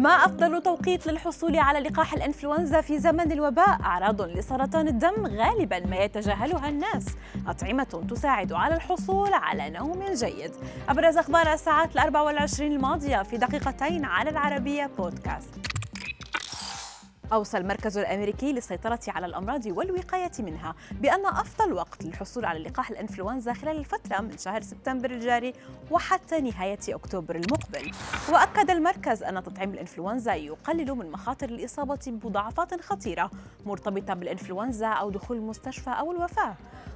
ما أفضل توقيت للحصول على لقاح الإنفلونزا في زمن الوباء؟ أعراض لسرطان الدم غالبا ما يتجاهلها الناس. أطعمة تساعد على الحصول على نوم جيد. أبرز أخبار الساعات الأربع والعشرين الماضية في دقيقتين على العربية بودكاست. أوصى المركز الأمريكي للسيطرة على الأمراض والوقاية منها بأن أفضل وقت للحصول على لقاح الإنفلونزا خلال الفترة من شهر سبتمبر الجاري وحتى نهاية أكتوبر المقبل. وأكد المركز أن تطعيم الإنفلونزا يقلل من مخاطر الإصابة بمضاعفات خطيرة مرتبطة بالإنفلونزا أو دخول المستشفى أو الوفاة.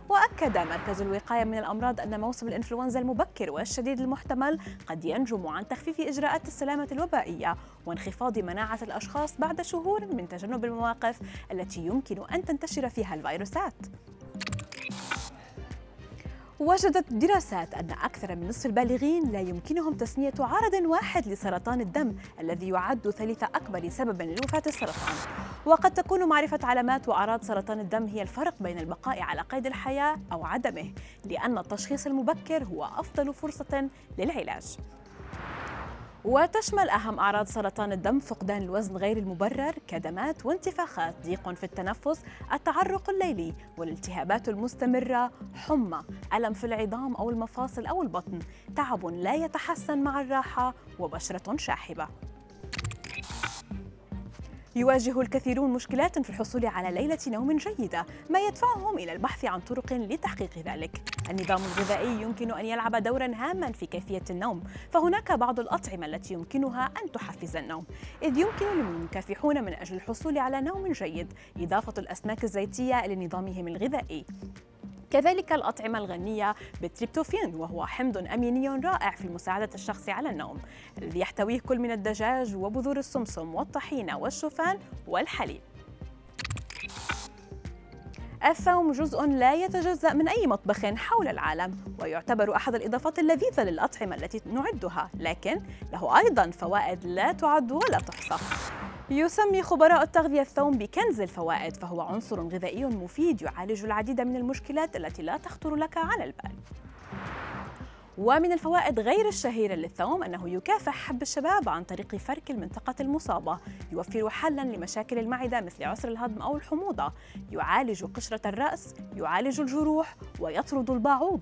وأكد مركز الوقاية من الأمراض أن موسم الإنفلونزا المبكر والشديد المحتمل قد ينجم عن تخفيف إجراءات السلامة الوبائية وانخفاض مناعة الأشخاص بعد شهور من تجنب المواقف التي يمكن أن تنتشر فيها الفيروسات. وجدت دراسات أن أكثر من نصف البالغين لا يمكنهم تسمية عرض واحد لسرطان الدم الذي يعد ثالث أكبر سببا لوفاة السرطان وقد تكون معرفة علامات وأعراض سرطان الدم هي الفرق بين البقاء على قيد الحياة أو عدمه لأن التشخيص المبكر هو أفضل فرصة للعلاج وتشمل أهم أعراض سرطان الدم فقدان الوزن غير المبرر كدمات وانتفاخات. ضيق في التنفس التعرق الليلي والالتهابات المستمرة حمى. ألم في العظام أو المفاصل أو البطن تعب لا يتحسن مع الراحة وبشرة شاحبة. يواجه الكثيرون مشكلات في الحصول على ليلة نوم جيدة ما يدفعهم إلى البحث عن طرق لتحقيق ذلك. النظام الغذائي يمكن أن يلعب دورا هاما في كيفية النوم فهناك بعض الأطعمة التي يمكنها أن تحفز النوم. إذ يمكن للمكافحون من أجل الحصول على نوم جيد إضافة الأسماك الزيتية لنظامهم الغذائي. كذلك الأطعمة الغنية بالتريبتوفين وهو حمض أميني رائع في مساعدة الشخص على النوم الذي يحتويه كل من الدجاج وبذور السمسم والطحينة والشوفان والحليب. الثوم جزء لا يتجزأ من أي مطبخ حول العالم ويعتبر أحد الإضافات اللذيذة للأطعمة التي نعدها لكن له أيضا فوائد لا تعد ولا تحصى. يسمي خبراء التغذية الثوم بكنز الفوائد فهو عنصر غذائي مفيد يعالج العديد من المشكلات التي لا تخطر لك على البال. ومن الفوائد غير الشهيرة للثوم أنه يكافح حب الشباب عن طريق فرك المنطقة المصابة يوفر حلا لمشاكل المعدة مثل عسر الهضم أو الحموضة يعالج قشرة الرأس يعالج الجروح ويطرد البعوض.